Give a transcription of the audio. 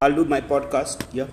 I'll do my podcast. Yeah.